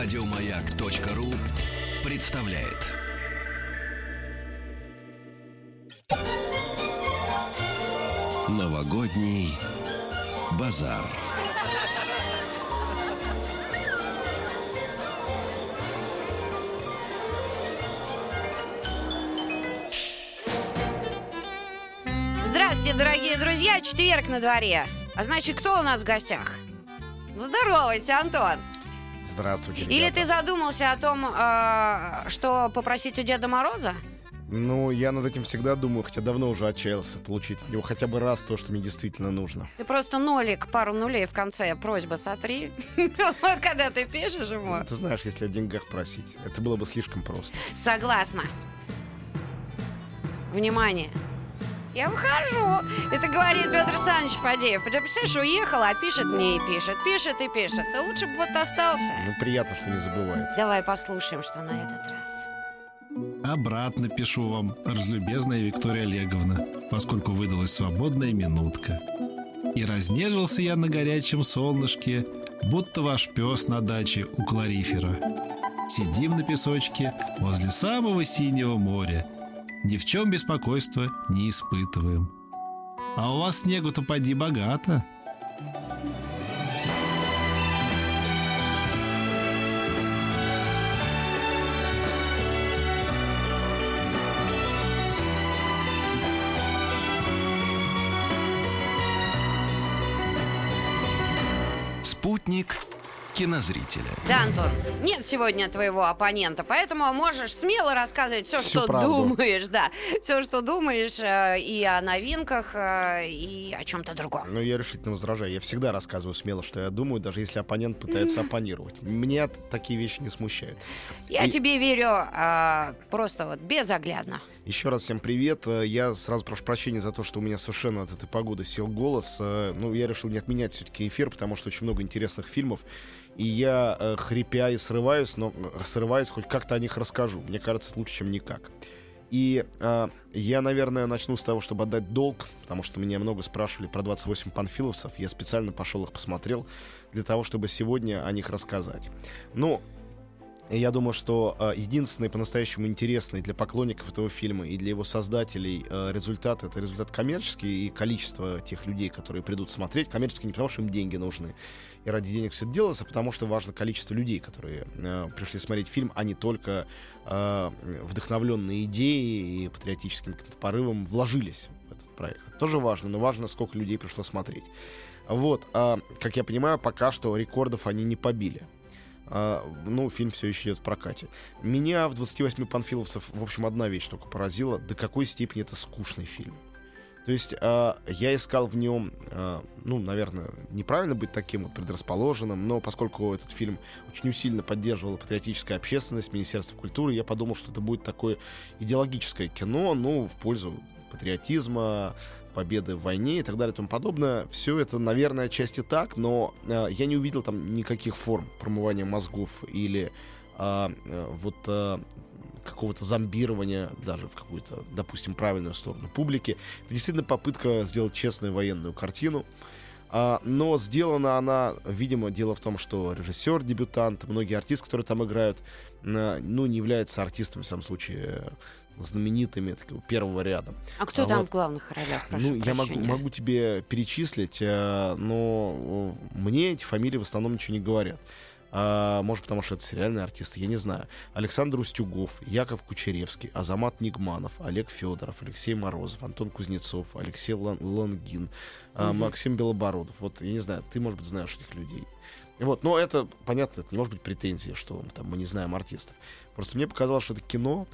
Радиомаяк.ру представляет. Новогодний базар. Здравствуйте, дорогие друзья! Четверг на дворе. А значит, кто у нас в гостях? Здоровайся, Антон. Здравствуйте, Или ребята. ты задумался о том, э, что попросить у Деда Мороза? Ну, я над этим всегда думаю, хотя давно уже отчаялся получить от него хотя бы раз то, что мне действительно нужно. Ты просто нолик, пару нулей в конце просьба сотри. Вот когда ты пишешь ему. Ну, Ты знаешь, если о деньгах просить, это было бы слишком просто. Согласна. Внимание. Я выхожу. Это говорит Петр Александрович Фадеев. Ты представляешь, уехал, а пишет мне и пишет. Пишет и пишет. Лучше бы вот остался. Ну, приятно, что не забывает. Давай послушаем, что на этот раз. Обратно пишу вам, разлюбезная Виктория Олеговна, поскольку выдалась свободная минутка. И разнежился я на горячем солнышке, будто ваш пес на даче у Кларифера. Сидим на песочке возле самого синего моря. Ни в чем беспокойства не испытываем. А у вас снегу-то поди богато. Спутник кинозрителя. Да, Антон, нет сегодня твоего оппонента, поэтому можешь смело рассказывать все, Всю что правду. думаешь, да, все, что думаешь э, и о новинках, э, и о чем-то другом. Но я решительно возражаю. Я всегда рассказываю смело, что я думаю, даже если оппонент пытается оппонировать. Меня т- такие вещи не смущают. Я И- тебе верю э, просто вот безоглядно. Еще раз всем привет. Э, Я сразу прошу прощения за то, что у меня совершенно от этой погоды сел голос. Э, Ну, я решил не отменять все-таки эфир, потому что очень много интересных фильмов. И я, э, хрипя и срываюсь, но срываюсь, хоть как-то о них расскажу. Мне кажется, лучше, чем никак. И э, я, наверное, начну с того, чтобы отдать долг, потому что меня много спрашивали про 28 панфиловцев. Я специально пошел их посмотрел для того, чтобы сегодня о них рассказать. Ну, я думаю, что э, единственный по-настоящему интересный для поклонников этого фильма и для его создателей э, результат это результат коммерческий и количество тех людей, которые придут смотреть. Коммерческий не потому, что им деньги нужны и ради денег все это делается, а потому что важно количество людей, которые э, пришли смотреть фильм, а не только э, вдохновленные идеей и патриотическим каким-то порывом вложились в этот проект. Это тоже важно, но важно, сколько людей пришло смотреть. Вот, а, как я понимаю, пока что рекордов они не побили. А, ну, фильм все еще идет в прокате. Меня в 28 панфиловцев, в общем, одна вещь только поразила, до какой степени это скучный фильм. То есть а, я искал в нем, а, ну, наверное, неправильно быть таким вот предрасположенным, но поскольку этот фильм очень усиленно поддерживала патриотическая общественность, Министерство культуры, я подумал, что это будет такое идеологическое кино, ну, в пользу патриотизма, победы в войне и так далее и тому подобное. Все это, наверное, отчасти так, но э, я не увидел там никаких форм промывания мозгов или а, э, вот э, какого-то зомбирования даже в какую-то, допустим, правильную сторону публики. Это действительно попытка сделать честную военную картину. А, но сделана она, видимо, дело в том, что режиссер, дебютант, многие артисты, которые там играют, э, ну, не являются артистами, в самом случае, знаменитыми такого первого ряда. А кто А там вот- в главных ролях? Прошу ну, я могу, прощения. могу тебе перечислить, э, но э, мне эти фамилии в основном ничего не говорят. А, может, потому что это сериальные артисты, я не знаю. Александр Устюгов, Яков Кучеревский, Азамат Нигманов, Олег Федоров, Алексей Морозов, Антон Кузнецов, Алексей Лан- Лангин, а, Мгм. Максим Белобородов. Вот, я не знаю, ты, может быть, знаешь этих людей. Вот, но это, понятно, это не может быть претензия, что там, мы не знаем артистов. Просто мне показалось, что это кино,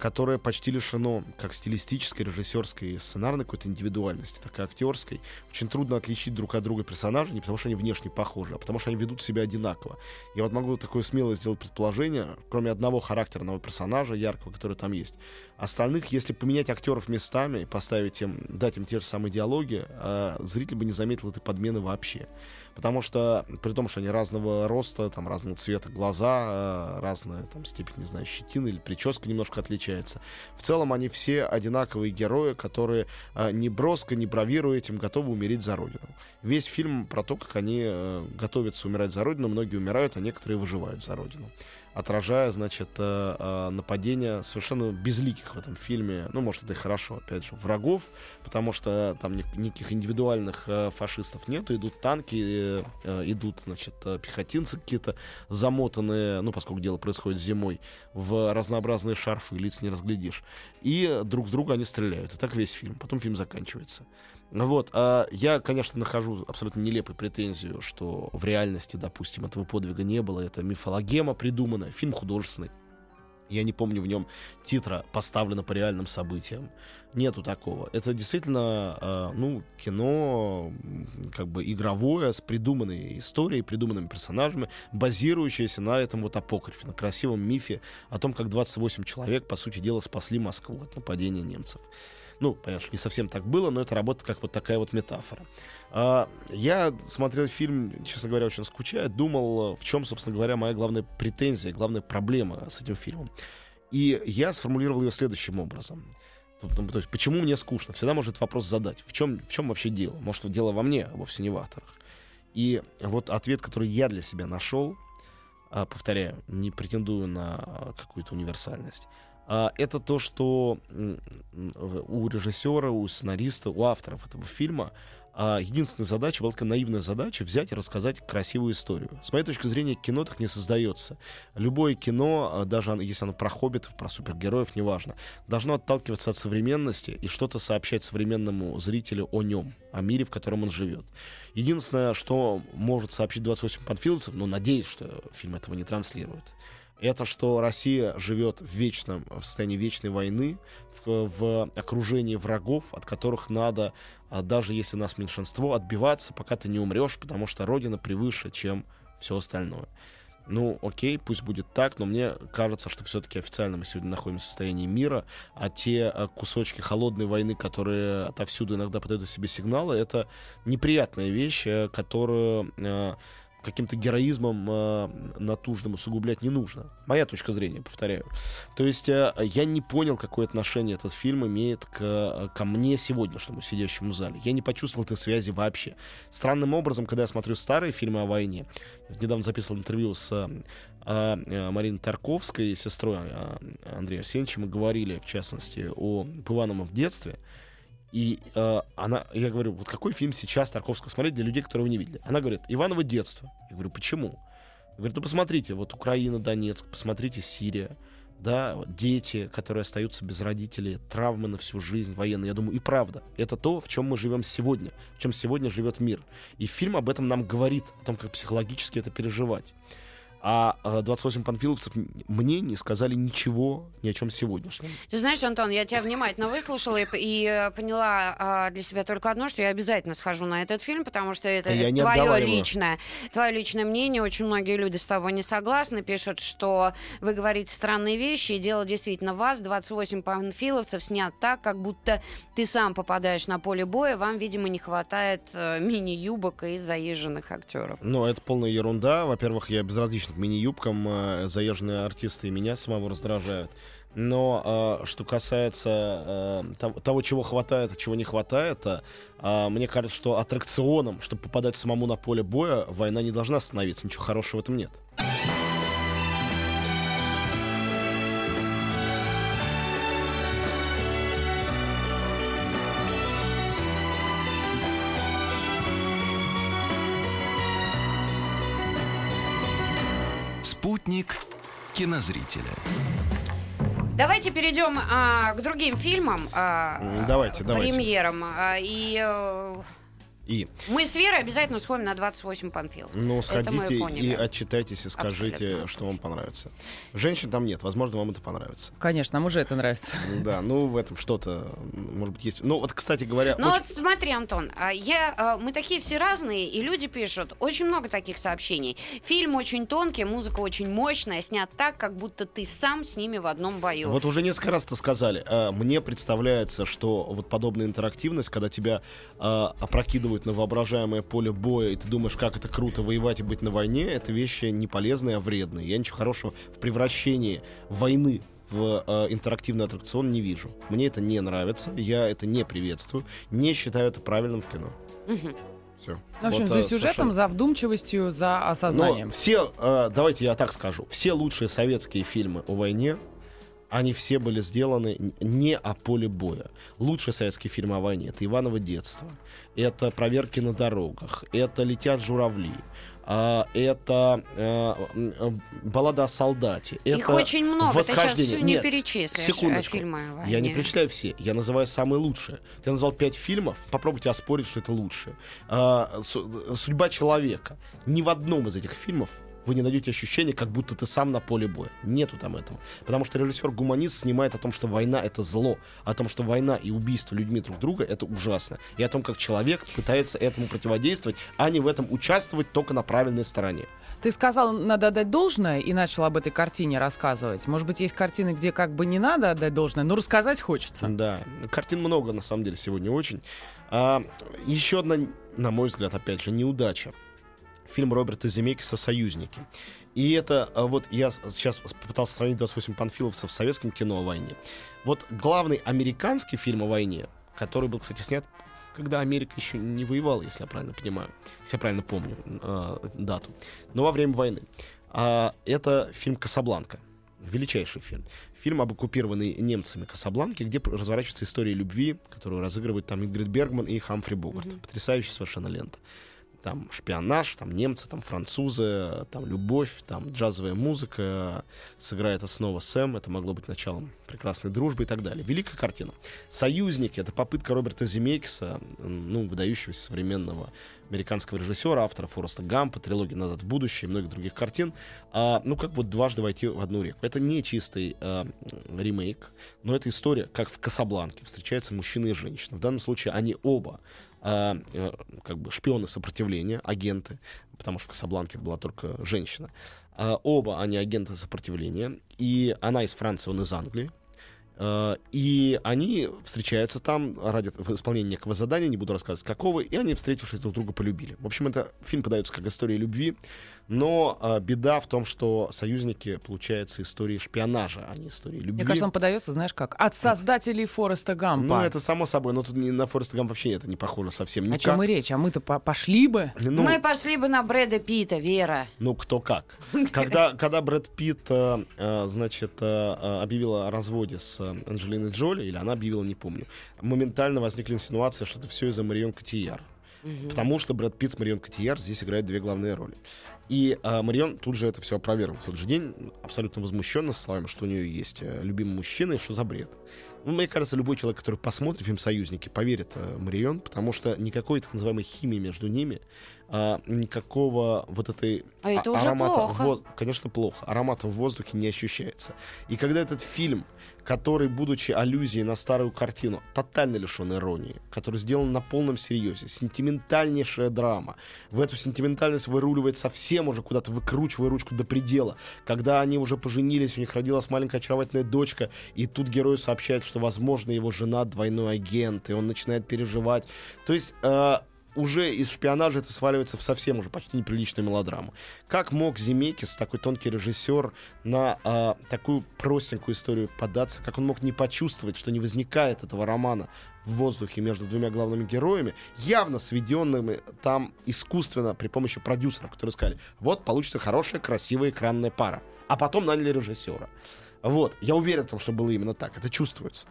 которое почти лишено как стилистической, режиссерской, сценарной какой-то индивидуальности, так и актерской. Очень трудно отличить друг от друга персонажей, не потому что они внешне похожи, а потому что они ведут себя одинаково. Я вот могу такое смело сделать предположение, кроме одного характерного персонажа, яркого, который там есть. Остальных, если поменять актеров местами, поставить им, дать им те же самые диалоги, э, зритель бы не заметил этой подмены вообще. Потому что, при том, что они разного роста, там, разного цвета глаза, э, разная там, степень, не знаю, щетины или прическа немножко отличается. В целом они все одинаковые герои, которые э, не броско, не бравируя этим, готовы умереть за родину. Весь фильм про то, как они э, готовятся умирать за родину. Многие умирают, а некоторые выживают за родину отражая, значит, э, э, нападения совершенно безликих в этом фильме. Ну, может, это и хорошо, опять же, врагов, потому что там никаких индивидуальных э, фашистов нету. Идут танки, идут, значит, пехотинцы какие-то замотанные, ну, поскольку дело происходит зимой, в разнообразные шарфы, лиц не разглядишь. И друг с друга они стреляют. И так весь фильм. Потом фильм заканчивается. Вот, а я, конечно, нахожу абсолютно нелепой претензию, что в реальности, допустим, этого подвига не было. Это мифологема придуманная, фильм художественный. Я не помню в нем титра поставлено по реальным событиям. Нету такого. Это действительно, э, ну, кино как бы игровое с придуманной историей, придуманными персонажами, базирующееся на этом вот апокрифе, на красивом мифе о том, как 28 человек, по сути дела, спасли Москву от нападения немцев. Ну, понятно, что не совсем так было, но это работает как вот такая вот метафора. А, я смотрел фильм, честно говоря, очень скучая, думал, в чем, собственно говоря, моя главная претензия, главная проблема с этим фильмом. И я сформулировал ее следующим образом. То есть, почему мне скучно? Всегда может вопрос задать. В чем, в чем вообще дело? Может, дело во мне, а вовсе не в авторах. И вот ответ, который я для себя нашел, а, повторяю, не претендую на какую-то универсальность, а, это то, что у режиссера, у сценариста, у авторов этого фильма а единственная задача была такая наивная задача взять и рассказать красивую историю. С моей точки зрения, кино так не создается. Любое кино, а, даже если оно про хоббитов, про супергероев, неважно, должно отталкиваться от современности и что-то сообщать современному зрителю о нем, о мире, в котором он живет. Единственное, что может сообщить 28 панфиловцев, но надеюсь, что фильм этого не транслирует, это что Россия живет в вечном, в состоянии вечной войны, в, в окружении врагов, от которых надо, а, даже если нас меньшинство, отбиваться, пока ты не умрешь, потому что Родина превыше, чем все остальное. Ну, окей, пусть будет так, но мне кажется, что все-таки официально мы сегодня находимся в состоянии мира, а те а, кусочки холодной войны, которые отовсюду иногда подают себе сигналы, это неприятная вещь, э, которую э, каким-то героизмом э, натужным усугублять не нужно. Моя точка зрения, повторяю. То есть э, я не понял, какое отношение этот фильм имеет к, ко мне сегодняшнему сидящему в зале. Я не почувствовал этой связи вообще. Странным образом, когда я смотрю старые фильмы о войне, недавно записывал интервью с э, э Мариной Тарковской, сестрой э, Андрея Арсеньевича, мы говорили, в частности, о Ивановом в детстве, и э, она, я говорю, вот какой фильм сейчас Тарковского смотреть для людей, которые его не видели? Она говорит, Иваново детство. Я говорю, почему? Я говорю, ну посмотрите, вот Украина, Донецк, посмотрите Сирия, да, дети, которые остаются без родителей, травмы на всю жизнь военные. Я думаю, и правда, это то, в чем мы живем сегодня, в чем сегодня живет мир. И фильм об этом нам говорит, о том, как психологически это переживать. А 28 э, панфиловцев мне не сказали ничего ни о чем сегодняшнем. Ты знаешь, Антон, я тебя внимательно выслушала и, и э, поняла а, для себя только одно, что я обязательно схожу на этот фильм, потому что это я твое личное, твое личное мнение. Очень многие люди с тобой не согласны, пишут, что вы говорите странные вещи, и дело действительно вас. 28 панфиловцев снят так, как будто ты сам попадаешь на поле боя, вам, видимо, не хватает э, мини-юбок и заезженных актеров. Ну, это полная ерунда. Во-первых, я безразличен к мини-юбкам э, заезженные артисты и меня самого раздражают. Но э, что касается э, того, чего хватает, а чего не хватает, э, э, мне кажется, что аттракционом, чтобы попадать самому на поле боя, война не должна остановиться. Ничего хорошего в этом нет. Кинозрителя. Давайте перейдем а, к другим фильмам. А, давайте, давайте. Премьерам. А, и э, и... Мы с Верой обязательно сходим на 28 Панфилов. Ну, сходите и отчитайтесь, и скажите, Абсолютно. что вам понравится. Женщин там нет, возможно, вам это понравится. Конечно, нам уже это нравится. Да, ну, в этом что-то, может быть, есть. Ну, вот, кстати говоря... Ну, очень... вот смотри, Антон, а я, а, мы такие все разные, и люди пишут, очень много таких сообщений. Фильм очень тонкий, музыка очень мощная, снят так, как будто ты сам с ними в одном бою. Вот уже несколько раз это сказали. А, мне представляется, что вот подобная интерактивность, когда тебя опрокидывают выкидывают на воображаемое поле боя, и ты думаешь, как это круто воевать и быть на войне, это вещи не полезные, а вредные. Я ничего хорошего в превращении войны в э, интерактивный аттракцион не вижу. Мне это не нравится, я это не приветствую, не считаю это правильным в кино. Все. Ну, в общем, вот, за э, сюжетом, совершенно. за вдумчивостью, за осознанием. Но все, э, давайте я так скажу, все лучшие советские фильмы о войне, они все были сделаны не о поле боя. Лучший советский фильм о войне — это «Иваново детство», это «Проверки на дорогах», это «Летят журавли», а, это э, баллада о солдате. Их это очень много, восхождение. ты сейчас не Нет, перечислишь э, секундочку. фильмы о Я не перечисляю все, я называю самые лучшие. Ты назвал пять фильмов, попробуйте оспорить, что это лучшее. А, судьба человека. Ни в одном из этих фильмов вы не найдете ощущение, как будто ты сам на поле боя. Нету там этого. Потому что режиссер-гуманист снимает о том, что война — это зло, о том, что война и убийство людьми друг друга — это ужасно. И о том, как человек пытается этому противодействовать, а не в этом участвовать только на правильной стороне. Ты сказал, надо отдать должное, и начал об этой картине рассказывать. Может быть, есть картины, где как бы не надо отдать должное, но рассказать хочется. Да, картин много, на самом деле, сегодня очень. А, еще одна, на мой взгляд, опять же, неудача фильм Роберта Земекиса «Союзники». И это, а, вот я сейчас попытался сравнить 28 панфиловцев с советским кино о войне. Вот главный американский фильм о войне, который был, кстати, снят когда Америка еще не воевала, если я правильно понимаю, если я правильно помню э, дату, но во время войны. А, это фильм «Касабланка». Величайший фильм. Фильм об оккупированной немцами Касабланке, где разворачивается история любви, которую разыгрывают там Ингрид Бергман и Хамфри Богарт. Mm-hmm. Потрясающая совершенно лента там шпионаж, там немцы, там французы, там любовь, там джазовая музыка, сыграет основа Сэм, это могло быть началом прекрасной дружбы и так далее. Великая картина. «Союзники» — это попытка Роберта Земекиса, ну, выдающегося современного американского режиссера, автора Фореста Гампа, трилогии «Назад в будущее» и многих других картин, а, ну, как вот дважды войти в одну реку. Это не чистый а, ремейк, но это история, как в «Касабланке» встречаются мужчина и женщина. В данном случае они оба а, как бы шпионы сопротивления, агенты, потому что в Касабланке была только женщина. А, оба они агенты сопротивления, и она из Франции, он из Англии. Uh, и они встречаются там ради исполнения некого задания, не буду рассказывать какого, и они, встретившись друг друга, полюбили. В общем, это фильм подается как история любви, но э, беда в том, что союзники, получается, истории шпионажа, а не истории любви. Мне кажется, он подается, знаешь как, от создателей Фореста Гампа. Ну, это само собой, но тут не, на Фореста Гампа вообще это не похоже совсем никак. О чем и речь? А мы-то по пошли бы? Ну, мы пошли бы на Брэда Питта, Вера. Ну, кто как. Когда, когда Брэд Питт, э, э, значит, э, объявила о разводе с Анджелиной Джоли, или она объявила, не помню, моментально возникла инсинуация, что это все из-за Марион Котияр. Угу. Потому что Брэд Питт с Марион Котияр здесь играют две главные роли. И э, Марион тут же это все опровергла в тот же день, абсолютно возмущенно, словами, что у нее есть э, любимый мужчина и что за бред. Ну, мне кажется, любой человек, который посмотрит фильм «Союзники», поверит э, Марион, потому что никакой так называемой химии между ними а, никакого вот этой а это а, аромата, плохо. Воз... конечно, плохо. Аромата в воздухе не ощущается. И когда этот фильм, который, будучи аллюзией на старую картину, тотально лишен иронии, который сделан на полном серьезе, сентиментальнейшая драма, в эту сентиментальность выруливает совсем уже куда-то, выкручивая ручку до предела, когда они уже поженились, у них родилась маленькая очаровательная дочка, и тут герой сообщает, что, возможно, его жена двойной агент, и он начинает переживать. То есть э, уже из шпионажа это сваливается в совсем уже почти неприличную мелодраму. Как мог Земекис, такой тонкий режиссер, на а, такую простенькую историю податься? Как он мог не почувствовать, что не возникает этого романа в воздухе между двумя главными героями, явно сведенными там искусственно при помощи продюсеров, которые сказали, вот получится хорошая, красивая экранная пара. А потом наняли режиссера. Вот, я уверен в том, что было именно так, это чувствуется.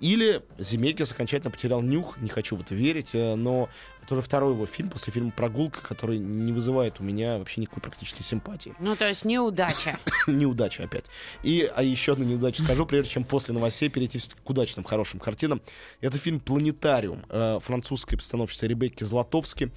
Или Земекис окончательно потерял нюх, не хочу в это верить, э, но это уже второй его фильм после фильма «Прогулка», который не вызывает у меня вообще никакой практически симпатии. Ну, то есть неудача. неудача опять. И а еще одну неудачу скажу, прежде чем после новостей перейти к удачным, хорошим картинам. Это фильм «Планетариум» э, французской постановщицы Ребекки Златовски.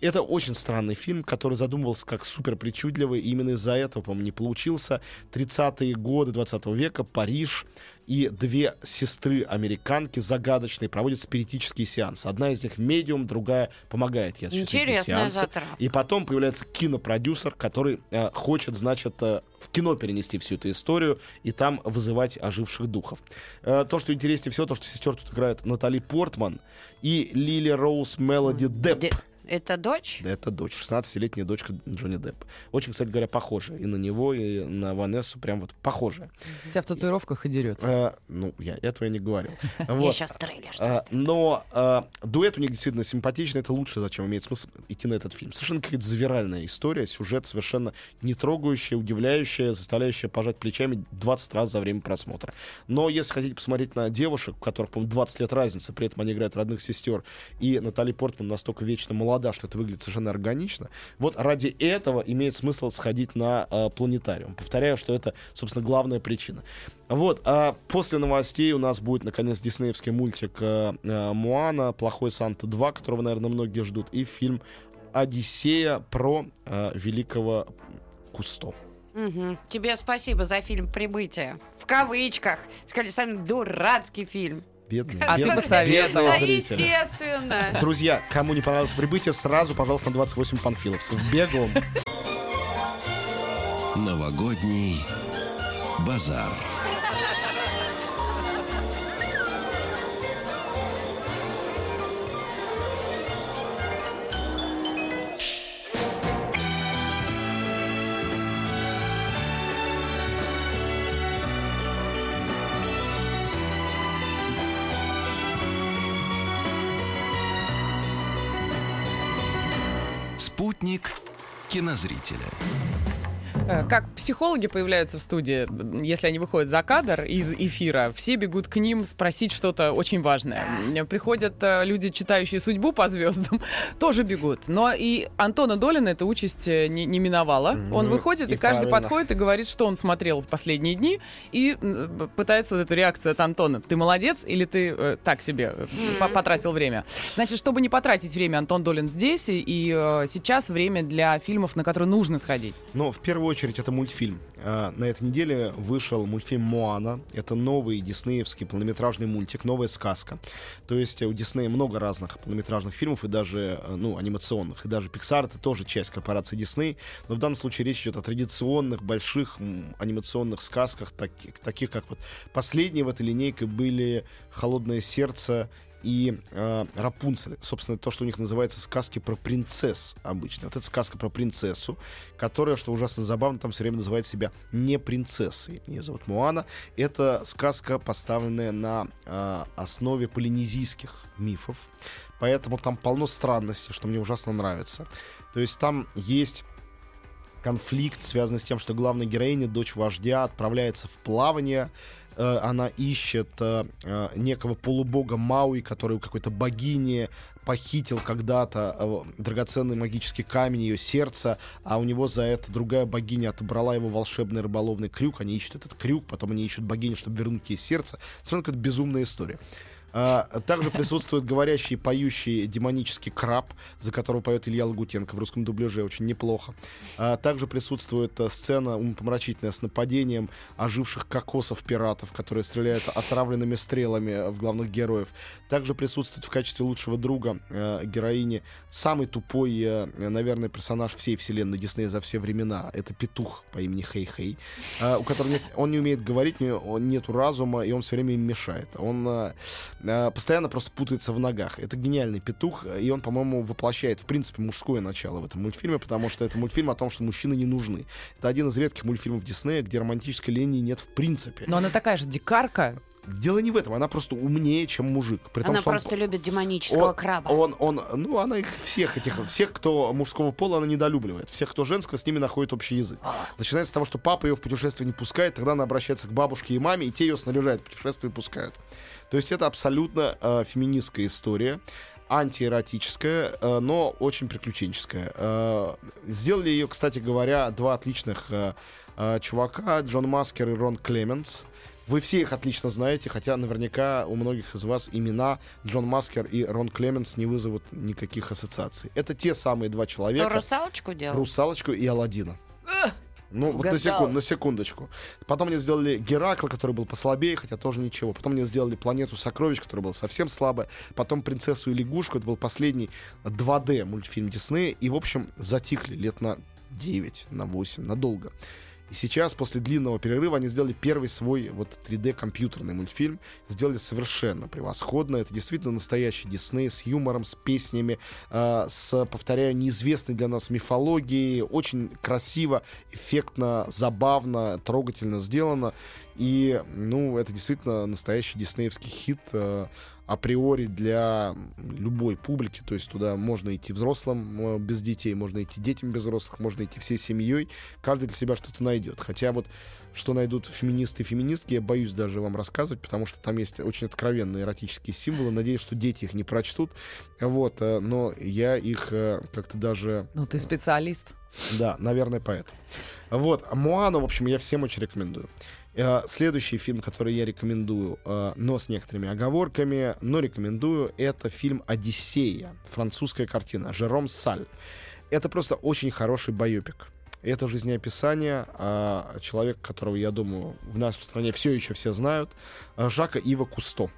Это очень странный фильм, который задумывался как супер причудливый, и именно из-за этого, по-моему, не получился. 30-е годы 20 века, Париж, и две сестры-американки загадочные проводят спиритические сеансы. Одна из них медиум, другая помогает ей осуществить сеансы. Затравка. И потом появляется кинопродюсер, который э, хочет, значит, э, в кино перенести всю эту историю и там вызывать оживших духов. Э, то, что интереснее всего, то, что сестер тут играет Натали Портман и Лили Роуз Мелоди Депп. Это дочь? Да, это дочь. 16-летняя дочка Джонни Деппа. Очень, кстати говоря, похожая. И на него, и на Ванессу прям вот похожая. Вся в татуировках и дерется. А, ну, я этого я не говорил. Вот. Я сейчас трейлер. А, но а, дуэт у них действительно симпатичный. Это лучше, зачем имеет смысл идти на этот фильм. Совершенно какая-то завиральная история. Сюжет совершенно не трогающая, удивляющая, заставляющая пожать плечами 20 раз за время просмотра. Но если хотите посмотреть на девушек, у которых, по-моему, 20 лет разницы, при этом они играют родных сестер, и Натали Портман настолько вечно молода, что это выглядит совершенно органично, вот ради этого имеет смысл сходить на э, планетариум. Повторяю, что это, собственно, главная причина. Вот, а после новостей у нас будет, наконец, диснеевский мультик э, э, «Муана», «Плохой Санта 2», которого, наверное, многие ждут, и фильм «Одиссея» про э, великого Кусто. Угу. Тебе спасибо за фильм «Прибытие». В кавычках. Сказали, самый дурацкий фильм. Бедный, а бедный, ты посоветовал. Да, естественно. Друзья, кому не понравилось прибытие, сразу, пожалуйста, на 28 панфиловцев. Бегом. Новогодний базар. Спутник кинозрителя. Э, как психологи появляются в студии, если они выходят за кадр из эфира, все бегут к ним спросить что-то очень важное. Приходят э, люди, читающие судьбу по звездам, тоже бегут. Но и Антона Долина эта участь э, не, не миновала. Он выходит, и, и каждый правильно. подходит и говорит, что он смотрел в последние дни, и пытается вот эту реакцию от Антона. Ты молодец или ты э, так себе потратил время? Значит, чтобы не потратить время, Антон Долин здесь, и, и э, сейчас время для фильмов, на которые нужно сходить. Ну, в первую очередь, это мультфильм. А, на этой неделе вышел мультфильм «Моана». Это новый диснеевский полнометражный мультик, новая сказка. То есть у Диснея много разных полнометражных фильмов и даже, э, ну, анимационных. И даже Pixar — это тоже часть корпорации Дисней. Но в данном случае речь идет о традиционных больших анимационных сказках, таких, таких как вот последние в этой линейке были «Холодное сердце» и э, Рапунцель. Собственно, то, что у них называется сказки про принцесс обычно. Вот это сказка про принцессу, которая, что ужасно забавно, там все время называет себя не принцессой. Ее зовут Муана. Это сказка, поставленная на э, основе полинезийских мифов. Поэтому там полно странностей, что мне ужасно нравится. То есть там есть конфликт, связанный с тем, что главная героиня, дочь вождя, отправляется в плавание, Э, она ищет э, э, некого полубога Мауи, который у какой-то богини похитил когда-то драгоценный магический камень ее сердца, а у него за это другая богиня отобрала его волшебный рыболовный крюк. Они ищут этот крюк, потом они ищут богиню, чтобы вернуть ей сердце. Совершенно какая-то безумная история. А, также присутствует говорящий, поющий демонический краб, за которого поет Илья Лагутенко в русском дубляже, очень неплохо. А, также присутствует а, сцена умопомрачительная с нападением оживших кокосов пиратов, которые стреляют отравленными стрелами в главных героев. Также присутствует в качестве лучшего друга а, героини самый тупой, а, наверное, персонаж всей вселенной Диснея за все времена. Это петух по имени Хей-Хей, а, у которого нет, он не умеет говорить, у него нету разума, и он все время им мешает. Он Э, постоянно просто путается в ногах. Это гениальный петух, и он, по-моему, воплощает, в принципе, мужское начало в этом мультфильме, потому что это мультфильм о том, что мужчины не нужны. Это один из редких мультфильмов Диснея, где романтической линии нет в принципе. Но она такая же дикарка, Дело не в этом, она просто умнее, чем мужик. При том, она просто он, любит демонического он, краба. Он, он, ну, она их всех этих, всех, кто мужского пола, она недолюбливает. Всех, кто женского, с ними находит общий язык. Начинается с того, что папа ее в путешествие не пускает, тогда она обращается к бабушке и маме, и те ее снаряжают в путешествие и пускают. То есть это абсолютно э, феминистская история антиэротическая, э, но очень приключенческая. Э, сделали ее, кстати говоря, два отличных э, э, чувака, Джон Маскер и Рон Клеменс. Вы все их отлично знаете, хотя наверняка у многих из вас имена Джон Маскер и Рон Клеменс не вызовут никаких ассоциаций. Это те самые два человека. Кто русалочку делал? Русалочку и Аладдина. Ну, вот на, секунд, на секундочку. Потом мне сделали Геракла, который был послабее, хотя тоже ничего. Потом мне сделали Планету Сокровищ, которая была совсем слабая. Потом Принцессу и Лягушку, это был последний 2D мультфильм Диснея. И, в общем, затихли лет на 9, на 8, надолго. И сейчас, после длинного перерыва, они сделали первый свой вот 3D-компьютерный мультфильм. Сделали совершенно превосходно. Это действительно настоящий Дисней с юмором, с песнями, э, с, повторяю, неизвестной для нас мифологией. Очень красиво, эффектно, забавно, трогательно сделано. И, ну, это действительно настоящий диснеевский хит. Э, априори для любой публики, то есть туда можно идти взрослым э, без детей, можно идти детям без взрослых, можно идти всей семьей, каждый для себя что-то найдет. Хотя вот что найдут феминисты и феминистки, я боюсь даже вам рассказывать, потому что там есть очень откровенные эротические символы. Надеюсь, что дети их не прочтут. Вот, э, но я их э, как-то даже... Ну, ты специалист. Да, наверное, поэтому. Вот, Моану, в общем, я всем очень рекомендую. Э, следующий фильм, который я рекомендую, э, но с некоторыми оговорками, но рекомендую, это фильм «Одиссея», французская картина, Жером Саль. Это просто очень хороший байопик. Это жизнеописание э, человека, которого, я думаю, в нашей стране все еще все знают, Жака Ива Кусто.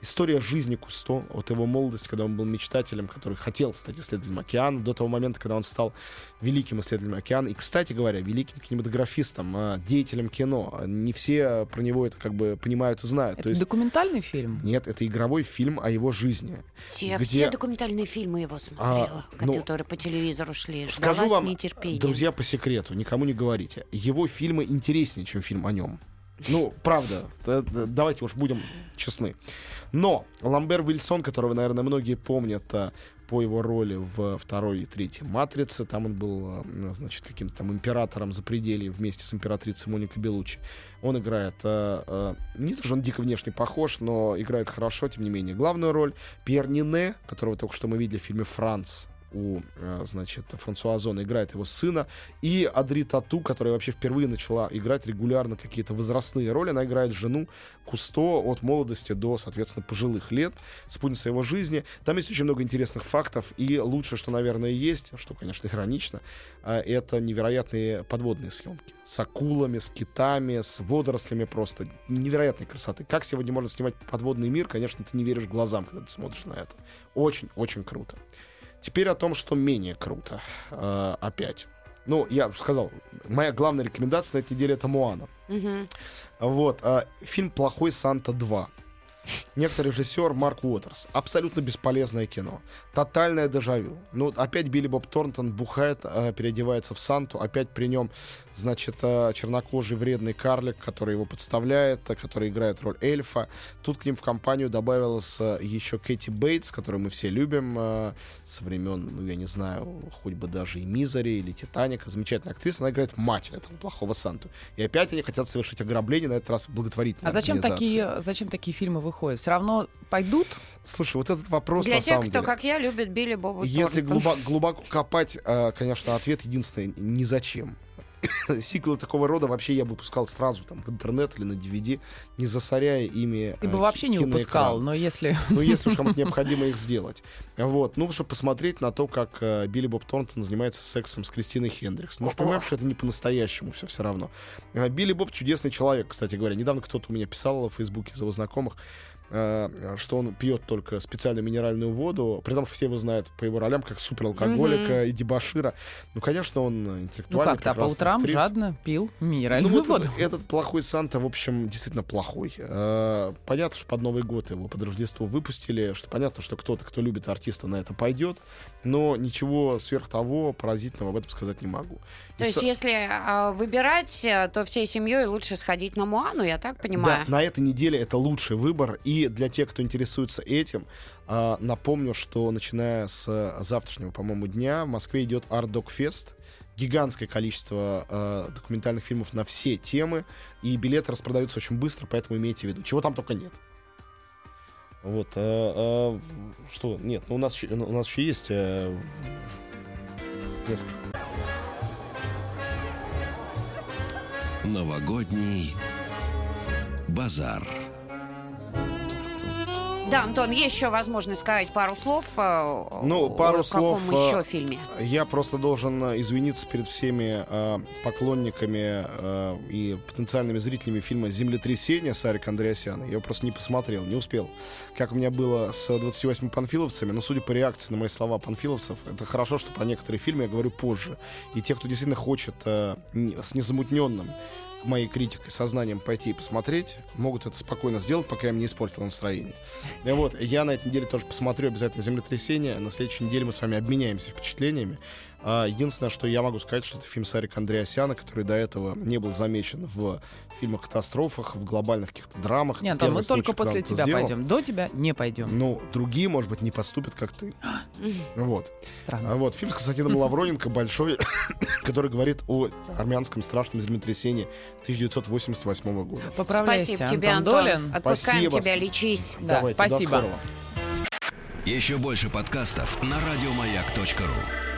История жизни Кусто, от его молодости, когда он был мечтателем, который хотел стать исследователем океана, до того момента, когда он стал великим исследователем океана. И, кстати говоря, великим кинематографистом, а, деятелем кино. Не все про него это как бы понимают и знают. Это То есть... документальный фильм? Нет, это игровой фильм о его жизни. Все, где... все документальные фильмы его смотрела, а, ну, которые по телевизору шли. Скажу вам, друзья, по секрету, никому не говорите. Его фильмы интереснее, чем фильм о нем. Ну, правда, давайте уж будем честны. Но Ламбер Вильсон, которого, наверное, многие помнят а, по его роли в второй и третьей «Матрице». Там он был, а, значит, каким-то там императором за пределы вместе с императрицей Моникой Белучи. Он играет... А, не то, что он дико внешне похож, но играет хорошо, тем не менее. Главную роль Пьер Нине, которого только что мы видели в фильме «Франц», у, э, значит, Франсуа Озона играет его сына, и Адри Тату, которая вообще впервые начала играть регулярно какие-то возрастные роли, она играет жену Кусто от молодости до, соответственно, пожилых лет, спутница его жизни. Там есть очень много интересных фактов, и лучшее, что, наверное, есть, что, конечно, иронично, э, это невероятные подводные съемки с акулами, с китами, с водорослями просто. Невероятной красоты. Как сегодня можно снимать подводный мир, конечно, ты не веришь глазам, когда ты смотришь на это. Очень-очень круто. Теперь о том, что менее круто. Э, опять. Ну, я уже сказал, моя главная рекомендация на этой неделе это Моана. Угу. Вот. Э, фильм Плохой Санта 2. Некоторый режиссер Марк Уотерс. Абсолютно бесполезное кино. Тотальное дежавю. Ну, опять Билли Боб Торнтон бухает, э, переодевается в Санту. Опять при нем, значит, э, чернокожий вредный карлик, который его подставляет, э, который играет роль эльфа. Тут к ним в компанию добавилась еще Кэти Бейтс, которую мы все любим со времен, ну, я не знаю, хоть бы даже и Мизери или Титаника. Замечательная актриса. Она играет мать этого плохого Санту. И опять они хотят совершить ограбление, на этот раз благотворительной А зачем такие, зачем такие фильмы выходят? Все равно пойдут? Слушай, вот этот вопрос Для на тех, самом кто, деле. как я, любит Билли Бобу Если глубоко, глубоко копать, э, конечно, ответ единственный — ни зачем. сиквелы такого рода вообще я выпускал сразу там в интернет или на DVD, не засоряя ими Ты бы э, вообще не выпускал, но если... Ну, если уж кому-то необходимо их сделать. Вот. Ну, чтобы посмотреть на то, как э, Билли Боб Торнтон занимается сексом с Кристиной Хендрикс. Мы же понимаем, что это не по-настоящему все все равно. Э, Билли Боб чудесный человек, кстати говоря. Недавно кто-то у меня писал в Фейсбуке из его знакомых, что он пьет только специальную минеральную воду, при том, все его знают по его ролям как супералкоголика mm-hmm. и дебашира. Ну, конечно, он интеллектуальный. Ну как-то по утрам актрис. жадно пил минеральную ну, вот воду. Этот, этот плохой Санта, в общем, действительно плохой. Э, понятно, что под Новый год его под Рождество выпустили, что понятно, что кто-то, кто любит артиста, на это пойдет, но ничего сверх того поразительного об этом сказать не могу. То и есть, с... если э, выбирать, то всей семьей лучше сходить на Муану, я так понимаю? Да, на этой неделе это лучший выбор, и для тех, кто интересуется этим, а, напомню, что начиная с завтрашнего, по-моему, дня в Москве идет Art Dog Fest. Гигантское количество э, документальных фильмов на все темы, и билеты распродаются очень быстро, поэтому имейте в виду. Чего там только нет. Вот, э, э, что, нет, ну у нас, у нас еще есть э, несколько. Новогодний базар. Да, Антон, есть еще возможность сказать пару слов. Э, ну, пару слов. В каком еще фильме? Я просто должен извиниться перед всеми э, поклонниками э, и потенциальными зрителями фильма «Землетрясение» Сарик Андреасяна. Я его просто не посмотрел, не успел. Как у меня было с 28 панфиловцами, но судя по реакции на мои слова панфиловцев, это хорошо, что про некоторые фильмы я говорю позже. И те, кто действительно хочет э, с незамутненным моей критикой, сознанием пойти и посмотреть, могут это спокойно сделать, пока я им не испортил настроение. И вот, я на этой неделе тоже посмотрю обязательно «Землетрясение». На следующей неделе мы с вами обменяемся впечатлениями. А, единственное, что я могу сказать, что это фильм Сарика Андреасяна, который до этого не был замечен в фильмах-катастрофах, в глобальных каких-то драмах. Нет, Антон, мы только после тебя сделал. пойдем. До тебя не пойдем. Ну, другие, может быть, не поступят, как ты. вот. Странно. А вот, фильм с Константином Лавроненко большой, который говорит о армянском страшном землетрясении 1988 года. Поправляйся, Спасибо тебе, Антон. Долин. Отпускаем спасибо. тебя, лечись. Да, Давайте, спасибо. Еще больше подкастов на радиомаяк.ру